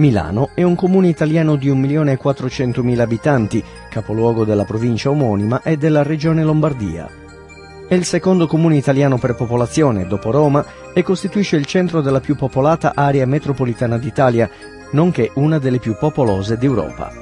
Milano è un comune italiano di 1.400.000 abitanti, capoluogo della provincia omonima e della regione Lombardia. È il secondo comune italiano per popolazione, dopo Roma, e costituisce il centro della più popolata area metropolitana d'Italia, nonché una delle più popolose d'Europa.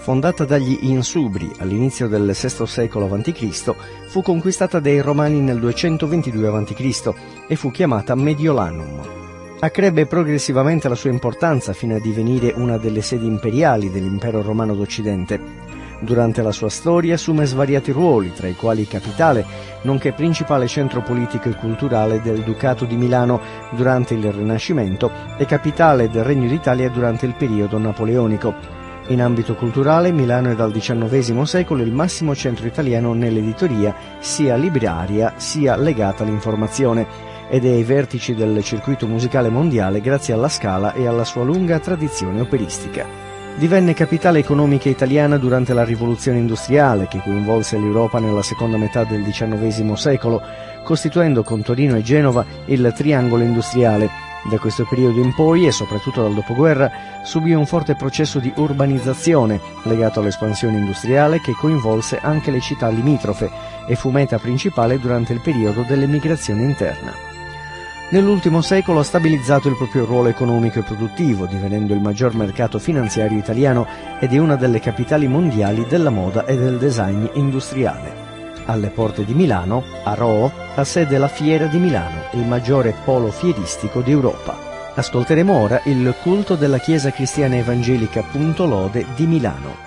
Fondata dagli Insubri all'inizio del VI secolo a.C., fu conquistata dai Romani nel 222 a.C. e fu chiamata Mediolanum accrebbe progressivamente la sua importanza fino a divenire una delle sedi imperiali dell'impero romano d'Occidente. Durante la sua storia assume svariati ruoli, tra i quali capitale, nonché principale centro politico e culturale del Ducato di Milano durante il Rinascimento e capitale del Regno d'Italia durante il periodo napoleonico. In ambito culturale Milano è dal XIX secolo il massimo centro italiano nell'editoria, sia libraria sia legata all'informazione ed è ai vertici del circuito musicale mondiale grazie alla Scala e alla sua lunga tradizione operistica. Divenne capitale economica italiana durante la rivoluzione industriale che coinvolse l'Europa nella seconda metà del XIX secolo, costituendo con Torino e Genova il triangolo industriale. Da questo periodo in poi, e soprattutto dal dopoguerra, subì un forte processo di urbanizzazione legato all'espansione industriale che coinvolse anche le città limitrofe e fu meta principale durante il periodo dell'emigrazione interna. Nell'ultimo secolo ha stabilizzato il proprio ruolo economico e produttivo, divenendo il maggior mercato finanziario italiano ed è una delle capitali mondiali della moda e del design industriale. Alle porte di Milano, a Roo, ha sede la Fiera di Milano, il maggiore polo fieristico d'Europa. Ascolteremo ora il culto della Chiesa Cristiana Evangelica Punto Lode di Milano.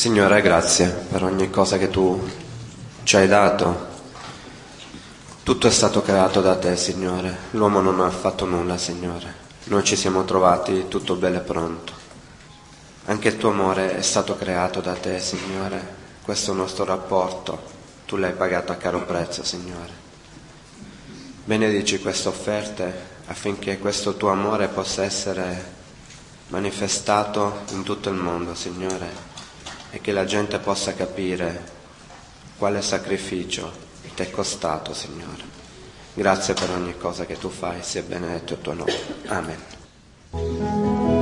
Signore, grazie per ogni cosa che tu ci hai dato. Tutto è stato creato da te, Signore. L'uomo non ha fatto nulla, Signore. Noi ci siamo trovati tutto bello e pronto. Anche il tuo amore è stato creato da te, Signore. Questo nostro rapporto. Tu l'hai pagato a caro prezzo, Signore. Benedici queste offerte affinché questo tuo amore possa essere manifestato in tutto il mondo, Signore e che la gente possa capire quale sacrificio ti è costato, Signore. Grazie per ogni cosa che tu fai, sia benedetto il tuo nome. Amen.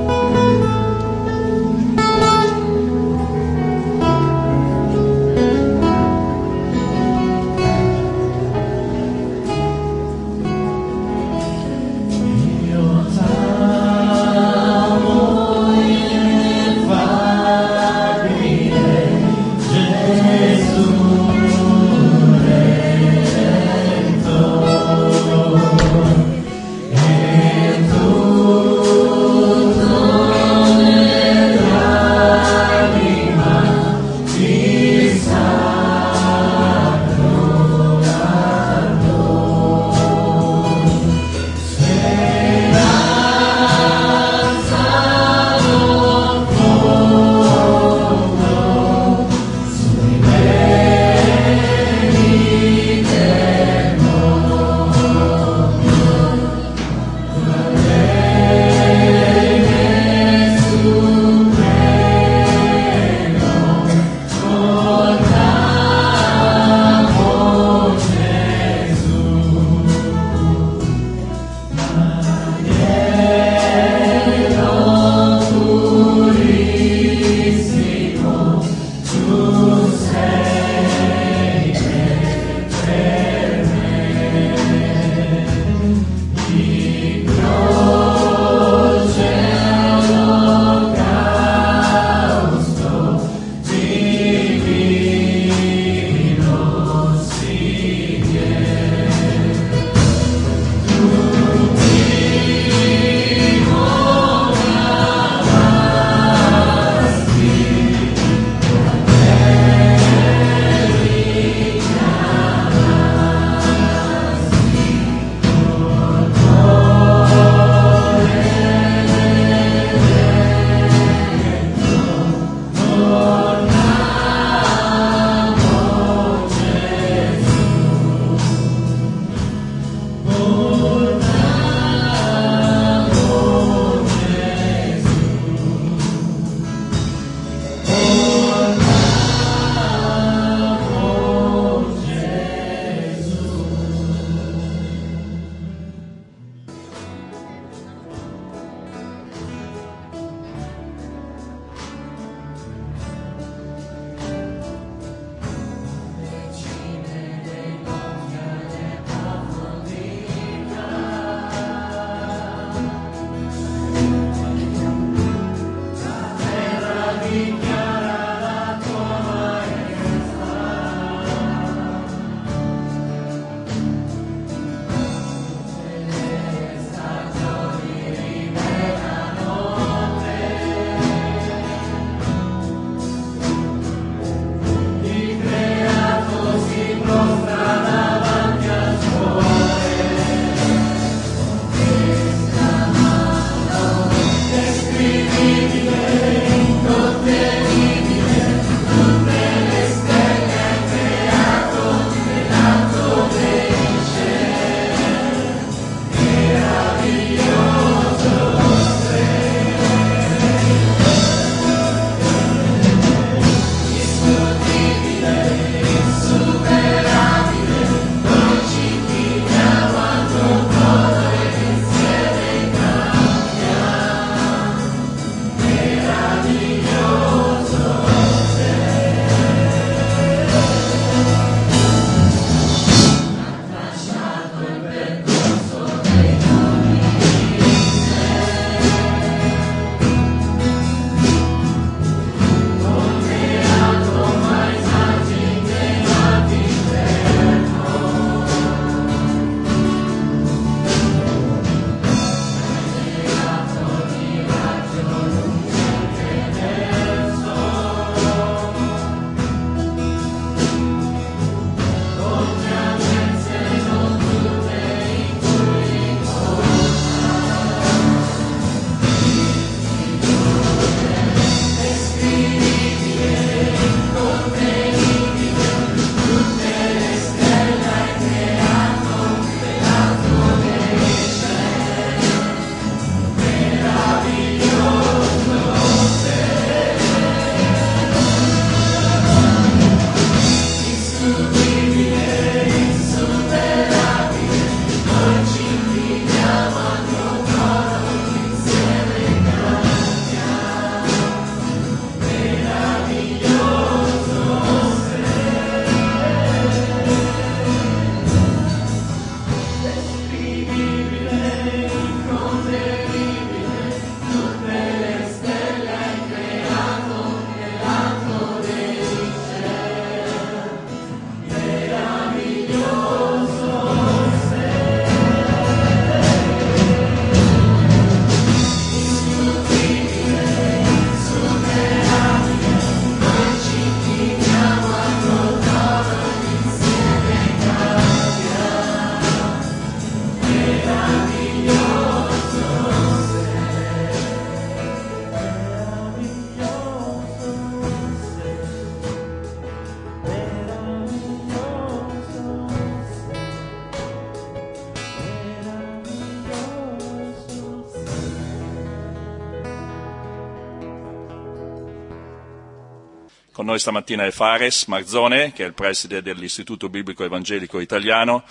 Noi stamattina è Fares Marzone, che è il preside dell'Istituto Biblico Evangelico Italiano.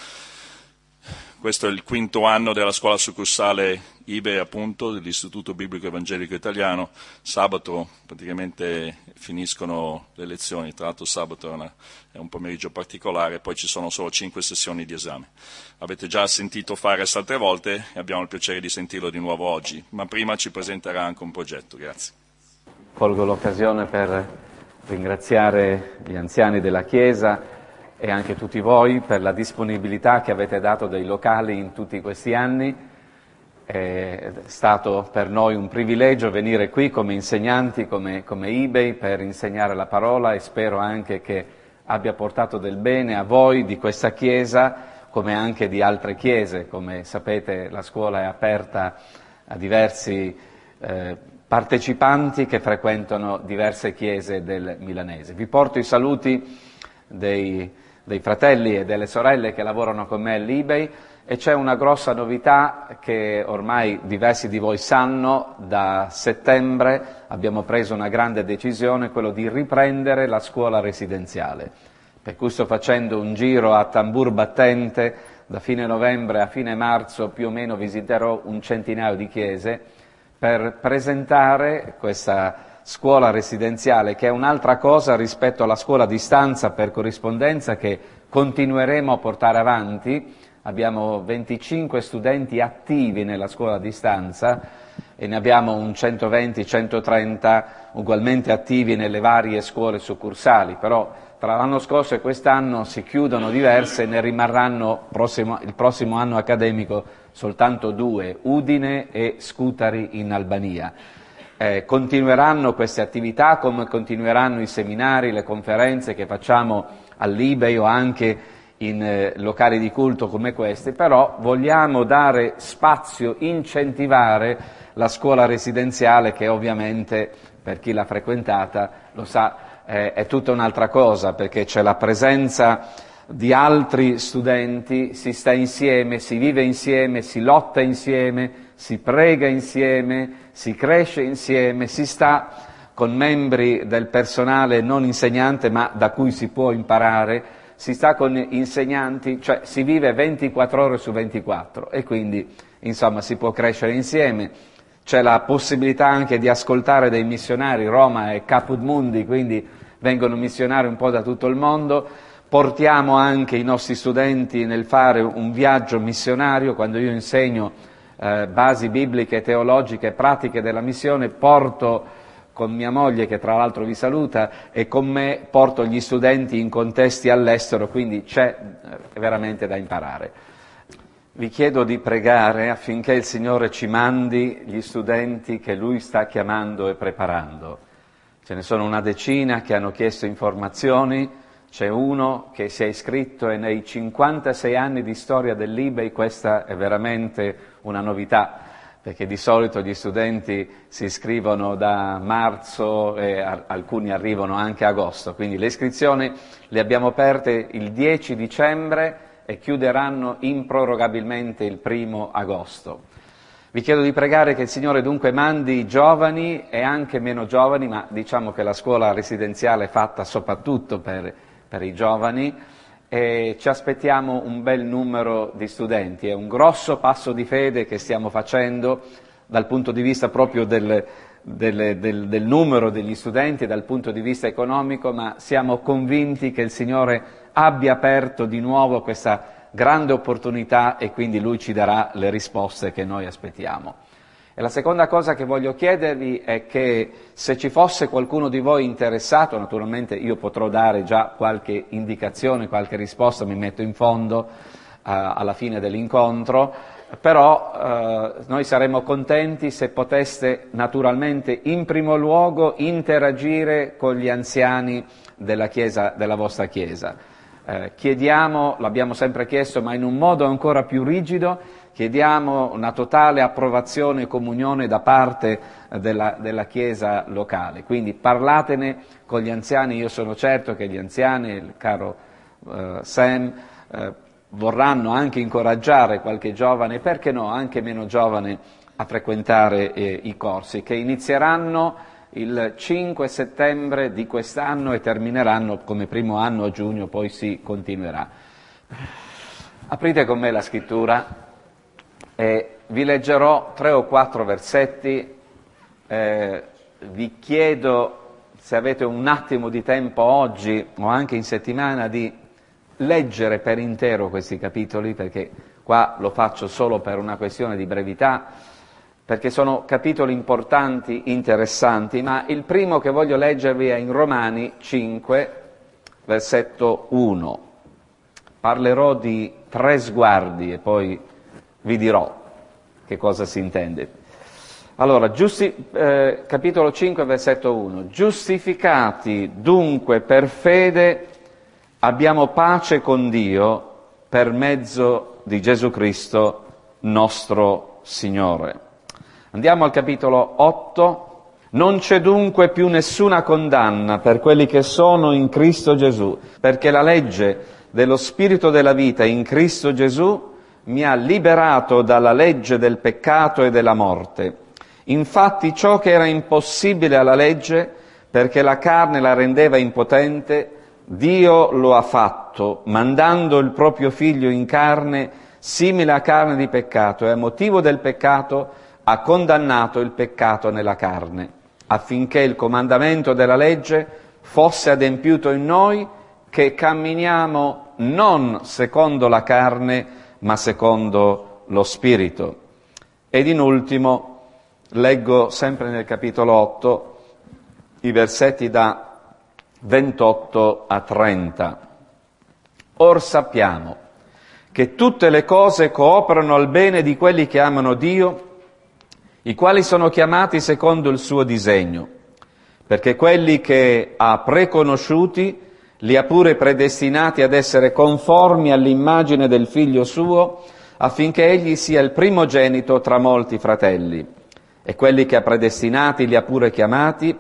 Questo è il quinto anno della scuola succursale IBE, appunto, dell'Istituto Biblico Evangelico Italiano. Sabato praticamente finiscono le lezioni, tra l'altro sabato è, una, è un pomeriggio particolare, poi ci sono solo cinque sessioni di esame. Avete già sentito Fares altre volte e abbiamo il piacere di sentirlo di nuovo oggi, ma prima ci presenterà anche un progetto. Grazie. Colgo l'occasione per ringraziare gli anziani della Chiesa e anche tutti voi per la disponibilità che avete dato dei locali in tutti questi anni è stato per noi un privilegio venire qui come insegnanti, come, come eBay, per insegnare la parola e spero anche che abbia portato del bene a voi di questa Chiesa, come anche di altre Chiese. Come sapete la scuola è aperta a diversi eh, partecipanti che frequentano diverse Chiese del Milanese. Vi porto i saluti dei, dei fratelli e delle sorelle che lavorano con me all'eBay e c'è una grossa novità che ormai diversi di voi sanno, da settembre abbiamo preso una grande decisione, quello di riprendere la scuola residenziale. Per cui sto facendo un giro a tambur battente, da fine novembre a fine marzo più o meno visiterò un centinaio di chiese per presentare questa scuola residenziale che è un'altra cosa rispetto alla scuola a distanza per corrispondenza che continueremo a portare avanti. Abbiamo 25 studenti attivi nella scuola a distanza e ne abbiamo un 120-130 ugualmente attivi nelle varie scuole succursali, però tra l'anno scorso e quest'anno si chiudono diverse e ne rimarranno prossimo, il prossimo anno accademico soltanto due, Udine e Scutari in Albania. Eh, continueranno queste attività come continueranno i seminari, le conferenze che facciamo all'IBEI o anche in eh, locali di culto come questi, però vogliamo dare spazio, incentivare la scuola residenziale che ovviamente per chi l'ha frequentata lo sa eh, è tutta un'altra cosa perché c'è la presenza di altri studenti, si sta insieme, si vive insieme, si lotta insieme, si prega insieme, si cresce insieme, si sta con membri del personale non insegnante ma da cui si può imparare si sta con insegnanti, cioè si vive 24 ore su 24 e quindi insomma si può crescere insieme. C'è la possibilità anche di ascoltare dei missionari, Roma è Caput Mundi, quindi vengono missionari un po' da tutto il mondo. Portiamo anche i nostri studenti nel fare un viaggio missionario, quando io insegno eh, basi bibliche, teologiche, pratiche della missione, porto con mia moglie che tra l'altro vi saluta e con me porto gli studenti in contesti all'estero, quindi c'è eh, veramente da imparare. Vi chiedo di pregare affinché il Signore ci mandi gli studenti che Lui sta chiamando e preparando. Ce ne sono una decina che hanno chiesto informazioni, c'è uno che si è iscritto e nei 56 anni di storia dell'eBay questa è veramente una novità perché di solito gli studenti si iscrivono da marzo e alcuni arrivano anche a agosto, quindi le iscrizioni le abbiamo aperte il 10 dicembre e chiuderanno improrogabilmente il primo agosto. Vi chiedo di pregare che il Signore dunque mandi giovani e anche meno giovani, ma diciamo che la scuola residenziale è fatta soprattutto per, per i giovani, e ci aspettiamo un bel numero di studenti. È un grosso passo di fede che stiamo facendo dal punto di vista proprio del, del, del, del numero degli studenti, dal punto di vista economico, ma siamo convinti che il Signore abbia aperto di nuovo questa grande opportunità e quindi Lui ci darà le risposte che noi aspettiamo. E la seconda cosa che voglio chiedervi è che se ci fosse qualcuno di voi interessato, naturalmente io potrò dare già qualche indicazione, qualche risposta, mi metto in fondo eh, alla fine dell'incontro, però eh, noi saremmo contenti se poteste naturalmente in primo luogo interagire con gli anziani della, chiesa, della vostra Chiesa. Eh, chiediamo, l'abbiamo sempre chiesto, ma in un modo ancora più rigido, Chiediamo una totale approvazione e comunione da parte della, della, Chiesa locale, quindi parlatene con gli anziani, io sono certo che gli anziani, il caro eh, Sam, eh, vorranno anche incoraggiare qualche giovane, perché no, anche meno giovane, a frequentare eh, i corsi, che inizieranno il 5 settembre di quest'anno e termineranno come primo anno a giugno, poi si continuerà. Aprite con me la scrittura e vi leggerò tre o quattro versetti, eh, vi chiedo se avete un attimo di tempo oggi o anche in settimana di leggere per intero questi capitoli, perché qua lo faccio solo per una questione di brevità, perché sono capitoli importanti, interessanti, ma il primo che voglio leggervi è in Romani 5, versetto 1. Parlerò di tre sguardi e poi vi dirò che cosa si intende. Allora, giusti, eh, capitolo 5, versetto 1. Giustificati dunque per fede abbiamo pace con Dio per mezzo di Gesù Cristo nostro Signore. Andiamo al capitolo 8. Non c'è dunque più nessuna condanna per quelli che sono in Cristo Gesù, perché la legge dello Spirito della vita in Cristo Gesù mi ha liberato dalla legge del peccato e della morte. Infatti ciò che era impossibile alla legge, perché la carne la rendeva impotente, Dio lo ha fatto, mandando il proprio figlio in carne, simile a carne di peccato, e a motivo del peccato ha condannato il peccato nella carne, affinché il comandamento della legge fosse adempiuto in noi che camminiamo non secondo la carne, ma secondo lo Spirito. Ed in ultimo leggo sempre nel capitolo 8 i versetti da 28 a 30. Or sappiamo che tutte le cose cooperano al bene di quelli che amano Dio, i quali sono chiamati secondo il suo disegno, perché quelli che ha preconosciuti li ha pure predestinati ad essere conformi all'immagine del figlio suo, affinché egli sia il primogenito tra molti fratelli. E quelli che ha predestinati li ha pure chiamati,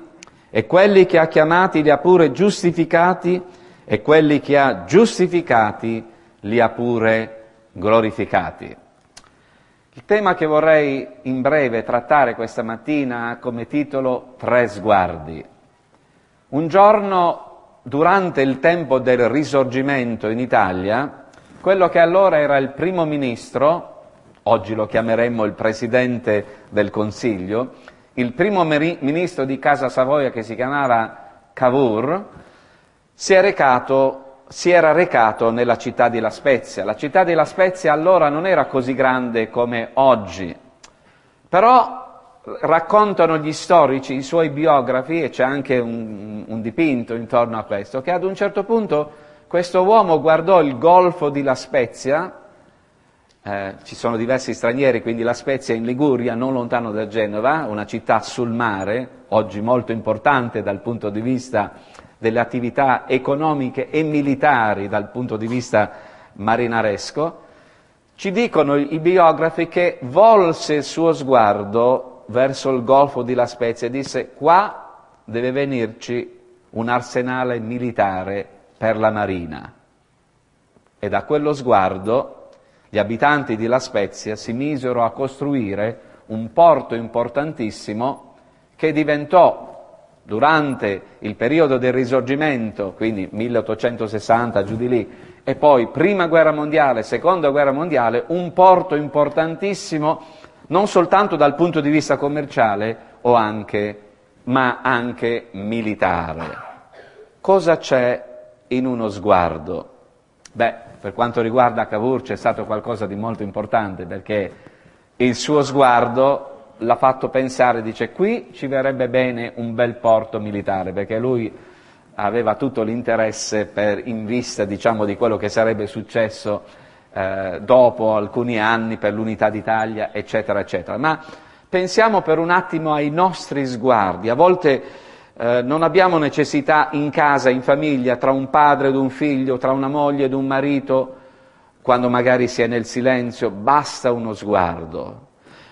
e quelli che ha chiamati li ha pure giustificati e quelli che ha giustificati li ha pure glorificati. Il tema che vorrei in breve trattare questa mattina ha come titolo Tre sguardi. Un giorno, durante il tempo del risorgimento in Italia, quello che allora era il primo ministro, oggi lo chiameremmo il presidente del Consiglio, il primo ministro di Casa Savoia che si chiamava Cavour si, recato, si era recato nella città di La Spezia. La città di La Spezia allora non era così grande come oggi, però raccontano gli storici, i suoi biografi, e c'è anche un, un dipinto intorno a questo, che ad un certo punto questo uomo guardò il golfo di La Spezia, eh, ci sono diversi stranieri, quindi La Spezia in Liguria, non lontano da Genova, una città sul mare, oggi molto importante dal punto di vista delle attività economiche e militari dal punto di vista marinaresco, ci dicono i biografi che volse il suo sguardo verso il golfo di La Spezia e disse qua deve venirci un arsenale militare per la marina. E da quello sguardo gli abitanti di La Spezia si misero a costruire un porto importantissimo che diventò durante il periodo del risorgimento, quindi 1860 giù di lì, e poi prima guerra mondiale, seconda guerra mondiale, un porto importantissimo non soltanto dal punto di vista commerciale anche, ma anche militare. Cosa c'è in uno sguardo? Beh, per quanto riguarda Cavour c'è stato qualcosa di molto importante perché il suo sguardo l'ha fatto pensare, dice qui ci verrebbe bene un bel porto militare perché lui aveva tutto l'interesse per, in vista diciamo, di quello che sarebbe successo eh, dopo alcuni anni per l'unità d'Italia, eccetera, eccetera. Ma pensiamo per un attimo ai nostri sguardi. A volte eh, non abbiamo necessità in casa, in famiglia, tra un padre ed un figlio, tra una moglie ed un marito, quando magari si è nel silenzio, basta uno sguardo.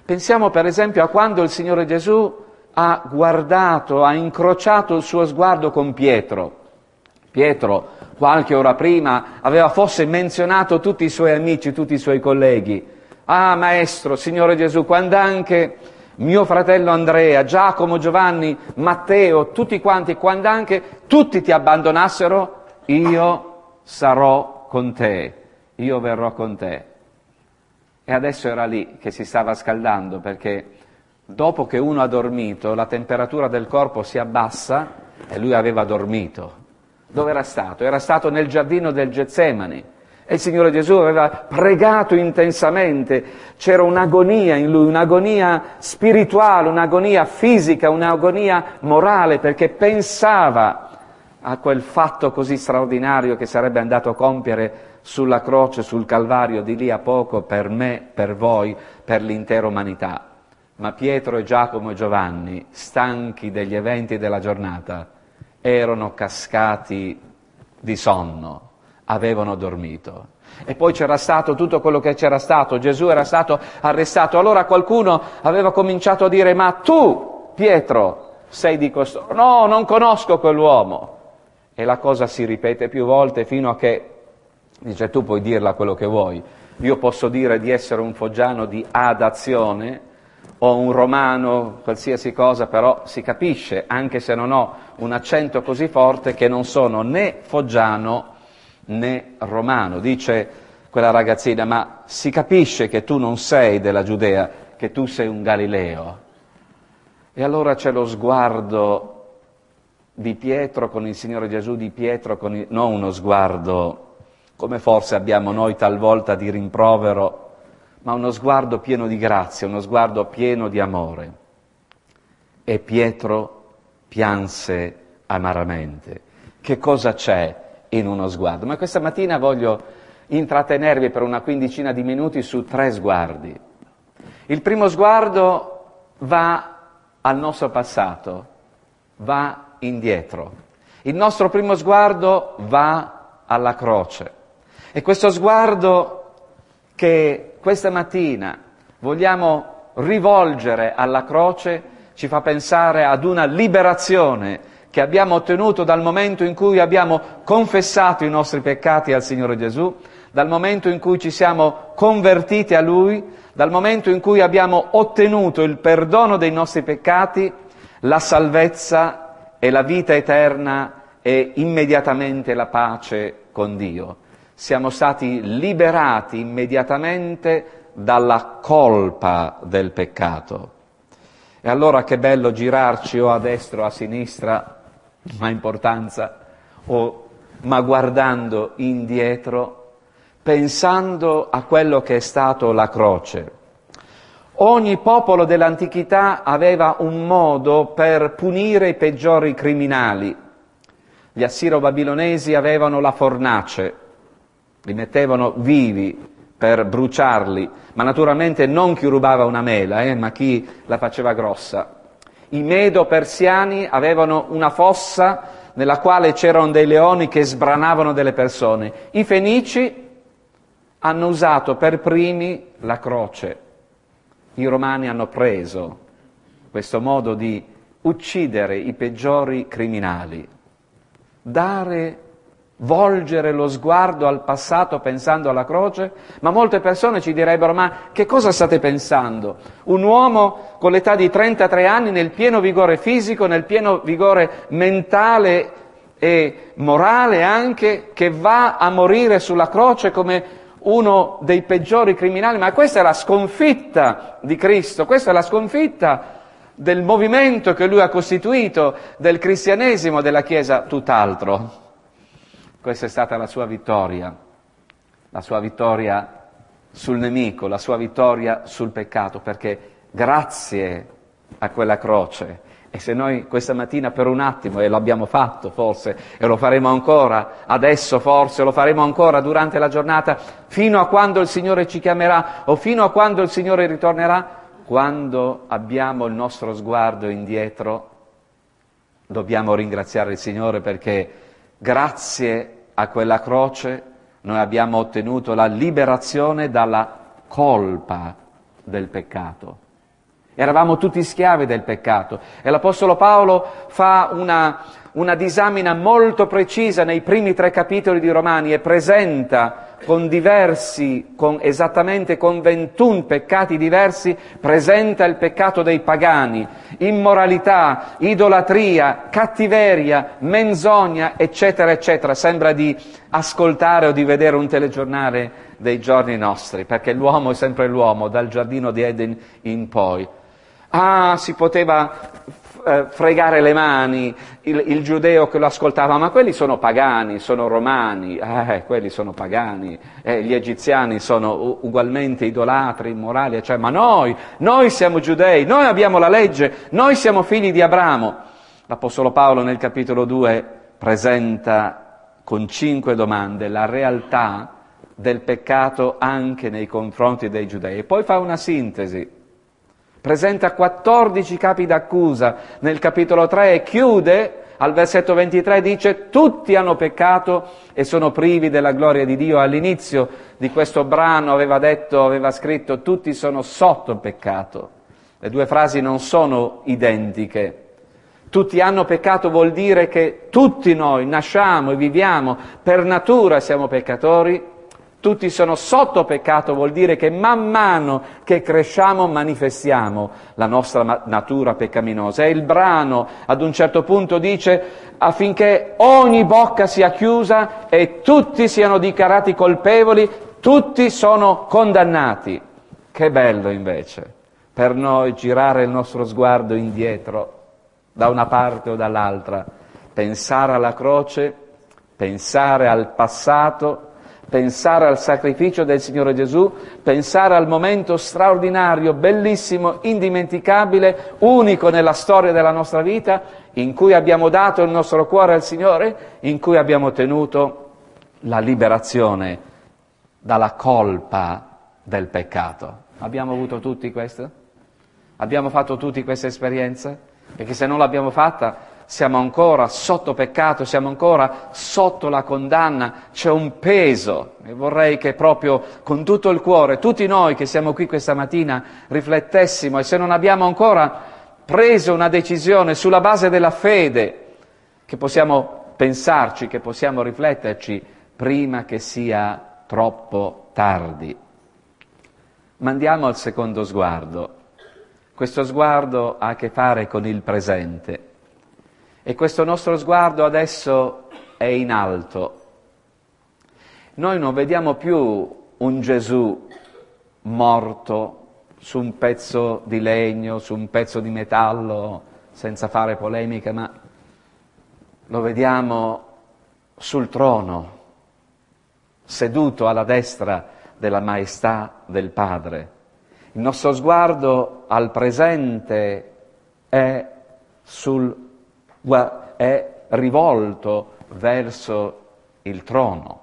Pensiamo per esempio a quando il Signore Gesù ha guardato, ha incrociato il suo sguardo con Pietro. Pietro, qualche ora prima, aveva forse menzionato tutti i suoi amici, tutti i suoi colleghi. Ah, Maestro, Signore Gesù, quando anche mio fratello Andrea, Giacomo, Giovanni, Matteo, tutti quanti, quando anche tutti ti abbandonassero, io sarò con te, io verrò con te. E adesso era lì che si stava scaldando perché dopo che uno ha dormito la temperatura del corpo si abbassa e lui aveva dormito. Dove era stato? Era stato nel giardino del Getsemani e il Signore Gesù aveva pregato intensamente, c'era un'agonia in lui, un'agonia spirituale, un'agonia fisica, un'agonia morale, perché pensava a quel fatto così straordinario che sarebbe andato a compiere sulla croce, sul Calvario, di lì a poco per me, per voi, per l'intera umanità. Ma Pietro e Giacomo e Giovanni, stanchi degli eventi della giornata, erano cascati di sonno, avevano dormito. E poi c'era stato tutto quello che c'era stato, Gesù era stato arrestato. Allora qualcuno aveva cominciato a dire, ma tu, Pietro, sei di costoro. No, non conosco quell'uomo. E la cosa si ripete più volte fino a che, dice, tu puoi dirla quello che vuoi. Io posso dire di essere un foggiano di adazione o un romano, qualsiasi cosa, però si capisce, anche se non ho un accento così forte, che non sono né foggiano né romano. Dice quella ragazzina, ma si capisce che tu non sei della Giudea, che tu sei un Galileo. E allora c'è lo sguardo di Pietro con il Signore Gesù, di Pietro con il, non uno sguardo come forse abbiamo noi talvolta di rimprovero, ma uno sguardo pieno di grazia, uno sguardo pieno di amore. E Pietro pianse amaramente. Che cosa c'è in uno sguardo. Ma questa mattina voglio intrattenervi per una quindicina di minuti su tre sguardi. Il primo sguardo va al nostro passato, va indietro. Il nostro primo sguardo va alla croce. E questo sguardo che questa mattina vogliamo rivolgere alla croce ci fa pensare ad una liberazione che abbiamo ottenuto dal momento in cui abbiamo confessato i nostri peccati al Signore Gesù, dal momento in cui ci siamo convertiti a Lui, dal momento in cui abbiamo ottenuto il perdono dei nostri peccati, la salvezza e la vita eterna e immediatamente la pace con Dio. Siamo stati liberati immediatamente dalla colpa del peccato. E allora che bello girarci o a destra o a sinistra ma importanza, o, ma guardando indietro, pensando a quello che è stato la croce. Ogni popolo dell'antichità aveva un modo per punire i peggiori criminali. Gli assiro-babilonesi avevano la fornace, li mettevano vivi per bruciarli, ma naturalmente non chi rubava una mela, eh, ma chi la faceva grossa. I medo-persiani avevano una fossa nella quale c'erano dei leoni che sbranavano delle persone. I fenici hanno usato per primi la croce. I romani hanno preso questo modo di uccidere i peggiori criminali, dare volgere lo sguardo al passato pensando alla croce, ma molte persone ci direbbero ma che cosa state pensando? Un uomo con l'età di 33 anni nel pieno vigore fisico, nel pieno vigore mentale e morale anche, che va a morire sulla croce come uno dei peggiori criminali, ma questa è la sconfitta di Cristo, questa è la sconfitta del movimento che lui ha costituito, del cristianesimo, della Chiesa, tutt'altro. Questa è stata la sua vittoria, la sua vittoria sul nemico, la sua vittoria sul peccato, perché grazie a quella croce, e se noi questa mattina per un attimo, e lo abbiamo fatto forse, e lo faremo ancora, adesso forse, lo faremo ancora durante la giornata, fino a quando il Signore ci chiamerà o fino a quando il Signore ritornerà, quando abbiamo il nostro sguardo indietro, dobbiamo ringraziare il Signore perché grazie a quella croce noi abbiamo ottenuto la liberazione dalla colpa del peccato. Eravamo tutti schiavi del peccato e l'Apostolo Paolo fa una, una disamina molto precisa nei primi tre capitoli di Romani e presenta con diversi, con, esattamente con 21 peccati diversi, presenta il peccato dei pagani, immoralità, idolatria, cattiveria, menzogna, eccetera, eccetera. Sembra di ascoltare o di vedere un telegiornale dei giorni nostri, perché l'uomo è sempre l'uomo, dal giardino di Eden in poi. Ah, si poteva eh, fregare le mani il, il, giudeo che lo ascoltava, ma quelli sono pagani, sono romani, eh, quelli sono pagani, eh, gli egiziani sono ugualmente idolatri, immorali, cioè, ma noi, noi siamo giudei, noi abbiamo la legge, noi siamo figli di Abramo. L'Apostolo Paolo nel capitolo 2 presenta con cinque domande la realtà del peccato anche nei confronti dei giudei e poi fa una sintesi presenta 14 capi d'accusa nel capitolo 3 e chiude al versetto 23 dice tutti hanno peccato e sono privi della gloria di Dio. All'inizio di questo brano aveva detto, aveva scritto tutti sono sotto peccato. Le due frasi non sono identiche. Tutti hanno peccato vuol dire che tutti noi nasciamo e viviamo, per natura siamo peccatori, tutti sono sotto peccato, vuol dire che man mano che cresciamo manifestiamo la nostra natura peccaminosa. E il brano ad un certo punto dice affinché ogni bocca sia chiusa e tutti siano dichiarati colpevoli, tutti sono condannati. Che bello invece per noi girare il nostro sguardo indietro, da una parte o dall'altra, pensare alla croce, pensare al passato, pensare al sacrificio del Signore Gesù, pensare al momento straordinario, bellissimo, indimenticabile, unico nella storia della nostra vita, in cui abbiamo dato il nostro cuore al Signore, in cui abbiamo ottenuto la liberazione dalla colpa del peccato. Abbiamo avuto tutti questo? Abbiamo fatto tutti questa esperienza? Perché se non l'abbiamo fatta siamo ancora sotto peccato, siamo ancora sotto la condanna, c'è un peso e vorrei che proprio con tutto il cuore, tutti noi che siamo qui questa mattina, riflettessimo e se non abbiamo ancora preso una decisione sulla base della fede, che possiamo pensarci, che possiamo rifletterci prima che sia troppo tardi. Ma andiamo al secondo sguardo. Questo sguardo ha a che fare con il presente. E questo nostro sguardo adesso è in alto. Noi non vediamo più un Gesù morto su un pezzo di legno, su un pezzo di metallo, senza fare polemica, ma lo vediamo sul trono, seduto alla destra della maestà del Padre. Il nostro sguardo al presente è sul è rivolto verso il trono.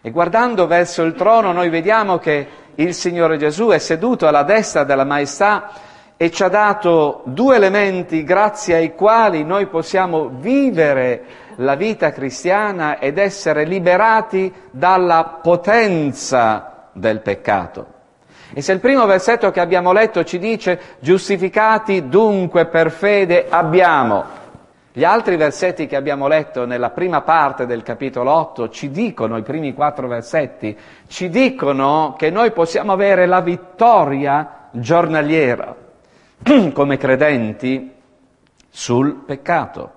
E guardando verso il trono noi vediamo che il Signore Gesù è seduto alla destra della maestà e ci ha dato due elementi grazie ai quali noi possiamo vivere la vita cristiana ed essere liberati dalla potenza del peccato. E se il primo versetto che abbiamo letto ci dice giustificati dunque per fede abbiamo, gli altri versetti che abbiamo letto nella prima parte del capitolo 8 ci dicono, i primi quattro versetti, ci dicono che noi possiamo avere la vittoria giornaliera come credenti sul peccato.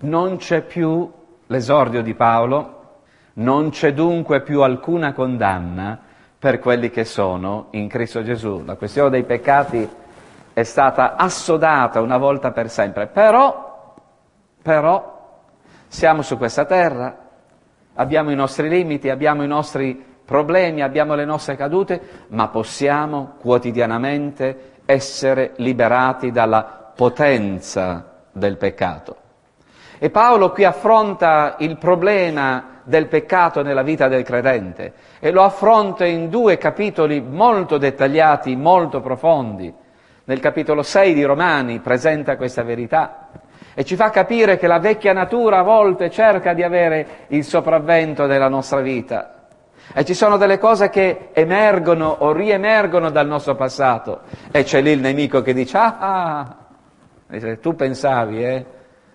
Non c'è più l'esordio di Paolo, non c'è dunque più alcuna condanna per quelli che sono in Cristo Gesù. La questione dei peccati è stata assodata una volta per sempre, però però siamo su questa terra, abbiamo i nostri limiti, abbiamo i nostri problemi, abbiamo le nostre cadute, ma possiamo quotidianamente essere liberati dalla potenza del peccato. E Paolo qui affronta il problema del peccato nella vita del credente e lo affronta in due capitoli molto dettagliati, molto profondi. Nel capitolo 6 di Romani presenta questa verità e ci fa capire che la vecchia natura a volte cerca di avere il sopravvento della nostra vita. E ci sono delle cose che emergono o riemergono dal nostro passato. E c'è lì il nemico che dice, ah, ah, tu pensavi, eh?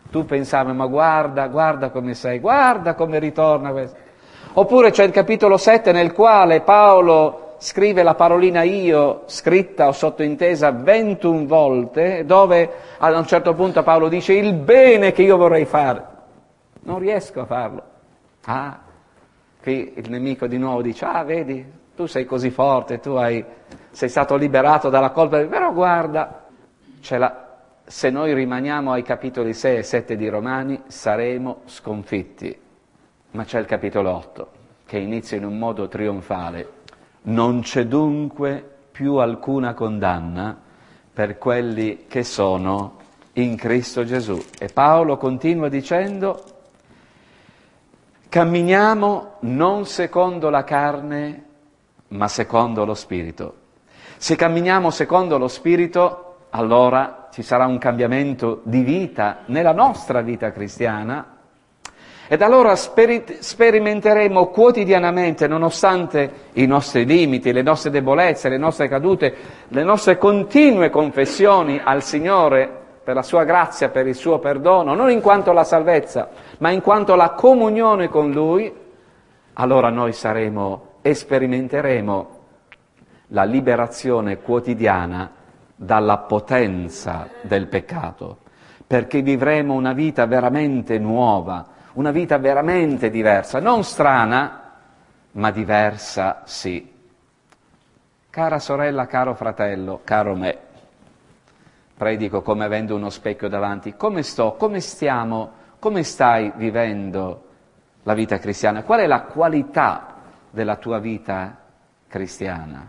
Tu pensavi, ma guarda, guarda come sei, guarda come ritorna questo. Oppure c'è il capitolo 7 nel quale Paolo scrive la parolina io, scritta o sottointesa 21 volte, dove a un certo punto Paolo dice il bene che io vorrei fare. Non riesco a farlo. Ah, qui il nemico di nuovo dice, ah vedi, tu sei così forte, tu hai, sei stato liberato dalla colpa, però guarda, la, se noi rimaniamo ai capitoli 6 e 7 di Romani saremo sconfitti. Ma c'è il capitolo 8 che inizia in un modo trionfale. Non c'è dunque più alcuna condanna per quelli che sono in Cristo Gesù. E Paolo continua dicendo, camminiamo non secondo la carne, ma secondo lo Spirito. Se camminiamo secondo lo Spirito, allora ci sarà un cambiamento di vita nella nostra vita cristiana ed allora speri- sperimenteremo quotidianamente, nonostante i nostri limiti, le nostre debolezze, le nostre cadute, le nostre continue confessioni al Signore per la sua grazia, per il suo perdono, non in quanto la salvezza, ma in quanto la comunione con Lui, allora noi saremo e sperimenteremo la liberazione quotidiana dalla potenza del peccato, perché vivremo una vita veramente nuova, una vita veramente diversa, non strana, ma diversa sì. Cara sorella, caro fratello, caro me, predico come avendo uno specchio davanti, come sto, come stiamo, come stai vivendo la vita cristiana? Qual è la qualità della tua vita cristiana.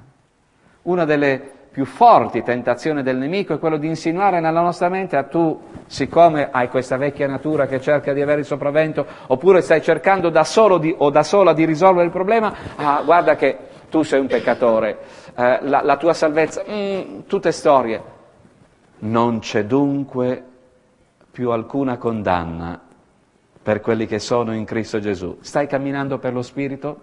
Una delle più forti tentazioni del nemico è quello di insinuare nella nostra mente a tu, siccome hai questa vecchia natura che cerca di avere il sopravvento, oppure stai cercando da solo di, o da sola di risolvere il problema, ah, guarda che tu sei un peccatore, eh, la, la, tua salvezza, mm, tutte storie. Non c'è dunque più alcuna condanna per quelli che sono in Cristo Gesù. Stai camminando per lo Spirito?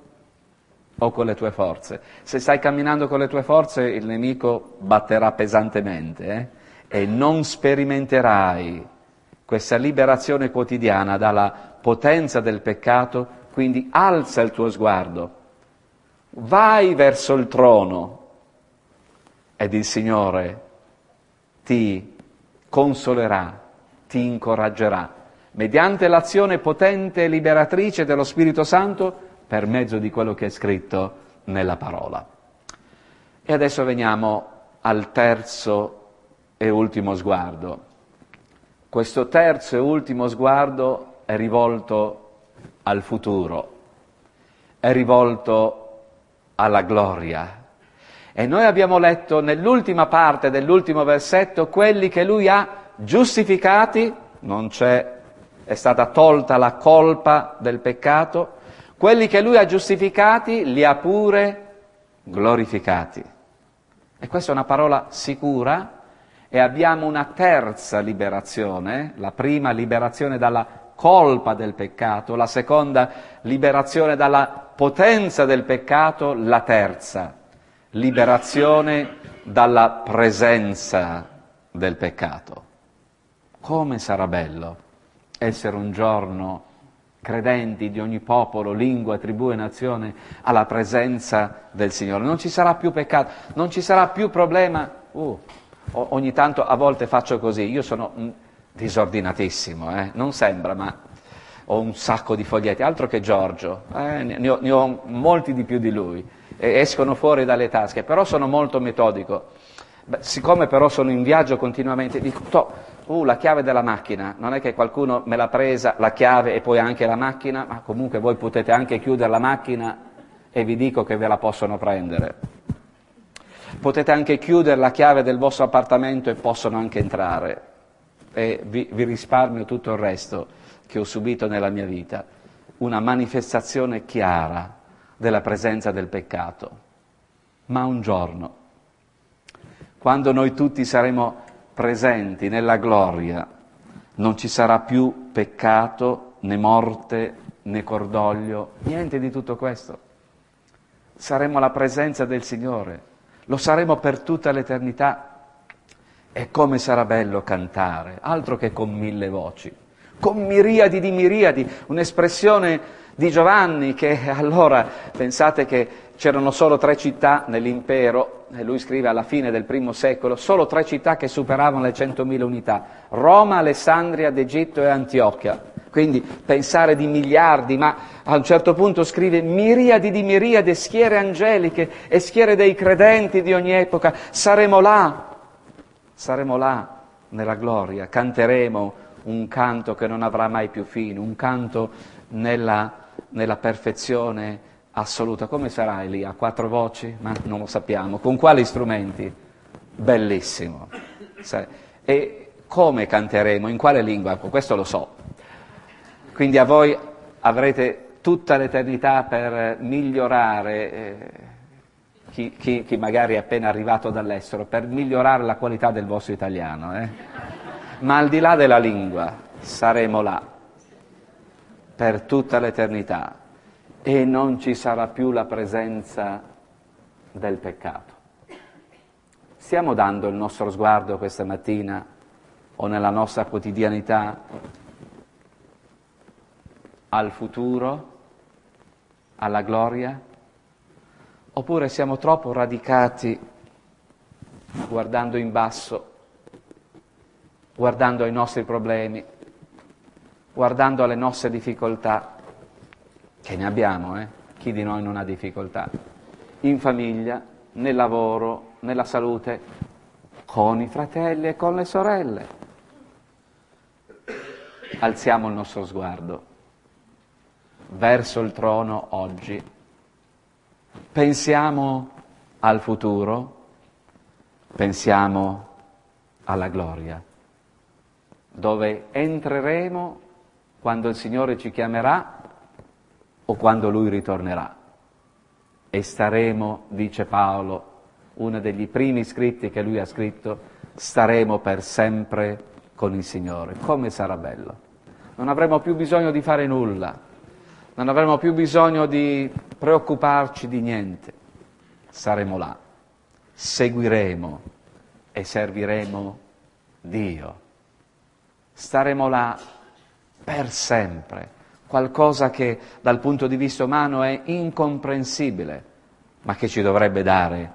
O con le tue forze. Se stai camminando con le tue forze il nemico batterà pesantemente eh? e non sperimenterai questa liberazione quotidiana dalla potenza del peccato, quindi alza il tuo sguardo, vai verso il trono ed il Signore ti consolerà, ti incoraggerà. Mediante l'azione potente e liberatrice dello Spirito Santo, per mezzo di quello che è scritto nella parola. E adesso veniamo al terzo e ultimo sguardo. Questo terzo e ultimo sguardo è rivolto al futuro, è rivolto alla gloria. E noi abbiamo letto nell'ultima parte dell'ultimo versetto quelli che lui ha giustificati, non c'è, è stata tolta la colpa del peccato, quelli che lui ha giustificati li ha pure glorificati. E questa è una parola sicura e abbiamo una terza liberazione, la prima liberazione dalla colpa del peccato, la seconda liberazione dalla potenza del peccato, la terza liberazione dalla presenza del peccato. Come sarà bello essere un giorno credenti di ogni popolo, lingua, tribù e nazione alla presenza del Signore. Non ci sarà più peccato, non ci sarà più problema. Uh, ogni tanto a volte faccio così, io sono disordinatissimo, eh? non sembra, ma ho un sacco di foglietti, altro che Giorgio, eh? ne, ho, ne, ho, molti di più di lui, e escono fuori dalle tasche, però sono molto metodico. Beh, siccome però sono in viaggio continuamente, dico, uh, la chiave della macchina, non è che qualcuno me l'ha presa, la chiave e poi anche la macchina, ma comunque voi potete anche chiudere la macchina e vi dico che ve la possono prendere. Potete anche chiudere la chiave del vostro appartamento e possono anche entrare. E vi, vi risparmio tutto il resto che ho subito nella mia vita. Una manifestazione chiara della presenza del peccato. Ma un giorno, quando noi tutti saremo presenti nella gloria, non ci sarà più peccato, né morte, né cordoglio, niente di tutto questo. Saremo alla presenza del Signore, lo saremo per tutta l'eternità. E come sarà bello cantare, altro che con mille voci. con miriadi di miriadi, un'espressione di Giovanni che allora pensate che c'erano solo tre città nell'impero, e lui scrive alla fine del primo secolo, solo tre città che superavano le 100.000 unità, Roma, Alessandria d'Egitto e Antiochia. Quindi pensare di miliardi, ma a un certo punto scrive miriadi di miriadi, schiere angeliche e schiere dei credenti di ogni epoca, saremo là, saremo là nella gloria, canteremo un canto che non avrà mai più fine, un canto nella, nella perfezione assoluta. Come sarà lì? A quattro voci? Ma non lo sappiamo. Con quali strumenti? Bellissimo. E come canteremo? In quale lingua? Questo lo so. Quindi a voi avrete tutta l'eternità per migliorare, eh, chi, chi, chi, magari è appena arrivato dall'estero, per migliorare la qualità del vostro italiano. Eh? Ma al di là della lingua saremo là per tutta l'eternità e non ci sarà più la presenza del peccato. Stiamo dando il nostro sguardo questa mattina o nella nostra quotidianità al futuro, alla gloria? Oppure siamo troppo radicati guardando in basso, guardando ai nostri problemi, guardando alle nostre difficoltà? Che ne abbiamo, eh? chi di noi non ha difficoltà, in famiglia, nel lavoro, nella salute, con i fratelli e con le sorelle. Alziamo il nostro sguardo verso il trono oggi, pensiamo al futuro, pensiamo alla gloria, dove entreremo quando il Signore ci chiamerà o quando lui ritornerà. E staremo, dice Paolo, uno degli primi scritti che lui ha scritto, staremo per sempre con il Signore. Come sarà bello. Non avremo più bisogno di fare nulla, non avremo più bisogno di preoccuparci di niente. Saremo là, seguiremo e serviremo Dio. Staremo là per sempre qualcosa che dal punto di vista umano è incomprensibile, ma che ci dovrebbe dare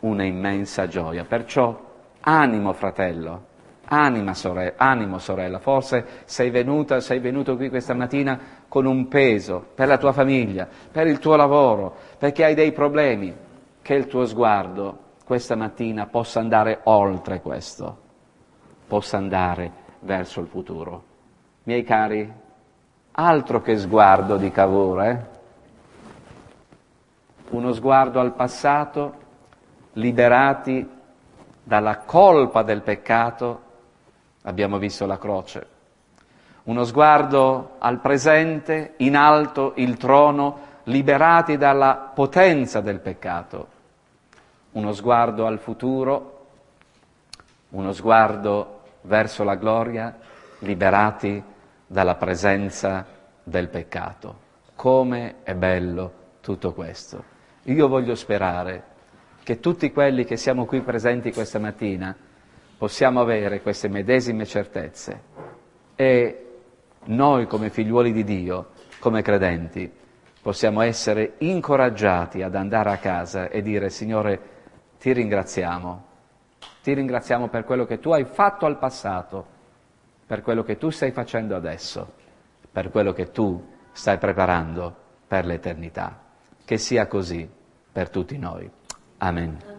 una immensa gioia. Perciò animo fratello, anima sorella, animo sorella, forse sei venuta, sei venuto qui questa mattina con un peso per la tua famiglia, per il tuo lavoro, perché hai dei problemi, che il tuo sguardo questa mattina possa andare oltre questo, possa andare verso il futuro. Miei cari, Altro che sguardo di Cavour, eh? Uno sguardo al passato, liberati dalla colpa del peccato, abbiamo visto la croce. Uno sguardo al presente, in alto il trono, liberati dalla potenza del peccato. Uno sguardo al futuro, uno sguardo verso la gloria, liberati dalla presenza del peccato. Come è bello tutto questo. Io voglio sperare che tutti quelli che siamo qui presenti questa mattina possiamo avere queste medesime certezze e noi come figliuoli di Dio, come credenti, possiamo essere incoraggiati ad andare a casa e dire Signore, ti ringraziamo, ti ringraziamo per quello che tu hai fatto al passato per quello che tu stai facendo adesso, per quello che tu stai preparando per l'eternità. Che sia così per tutti noi. Amen.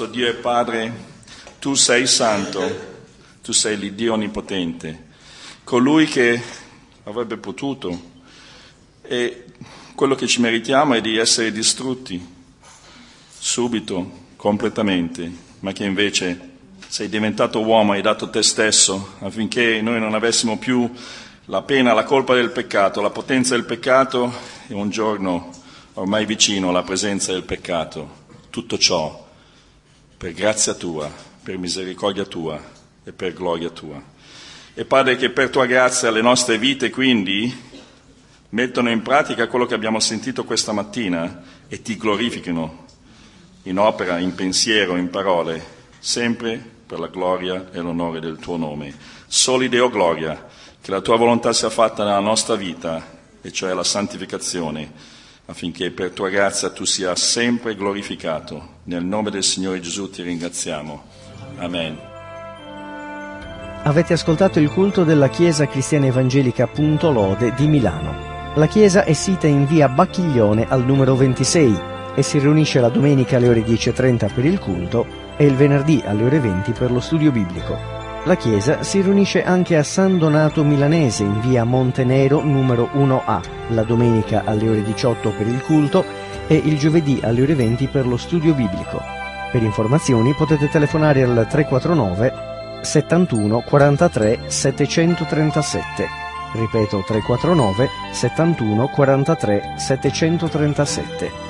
Nostro Dio e Padre, tu sei santo, tu sei l'Iddio onnipotente, colui che avrebbe potuto e quello che ci meritiamo è di essere distrutti subito, completamente, ma che invece sei diventato uomo hai dato te stesso affinché noi non avessimo più la pena, la colpa del peccato, la potenza del peccato e un giorno ormai vicino alla presenza del peccato. Tutto ciò per grazia tua, per misericordia tua e per gloria tua. E Padre, che per tua grazia le nostre vite quindi mettano in pratica quello che abbiamo sentito questa mattina e ti glorifichino in opera, in pensiero, in parole, sempre per la gloria e l'onore del tuo nome. Soli Deo gloria, che la tua volontà sia fatta nella nostra vita, e cioè la santificazione, affinché per tua grazia tu sia sempre glorificato. Nel nome del Signore Gesù ti ringraziamo. Amen. Avete ascoltato il culto della Chiesa Cristiana Evangelica Punto Lode di Milano. La chiesa è sita in via Bacchiglione al numero 26 e si riunisce la domenica alle ore 10.30 per il culto e il venerdì alle ore 20 per lo studio biblico. La chiesa si riunisce anche a San Donato Milanese in via Montenero numero 1A, la domenica alle ore 18 per il culto e il giovedì alle ore 20 per lo studio biblico. Per informazioni potete telefonare al 349 71 43 737. Ripeto 349 71 43 737.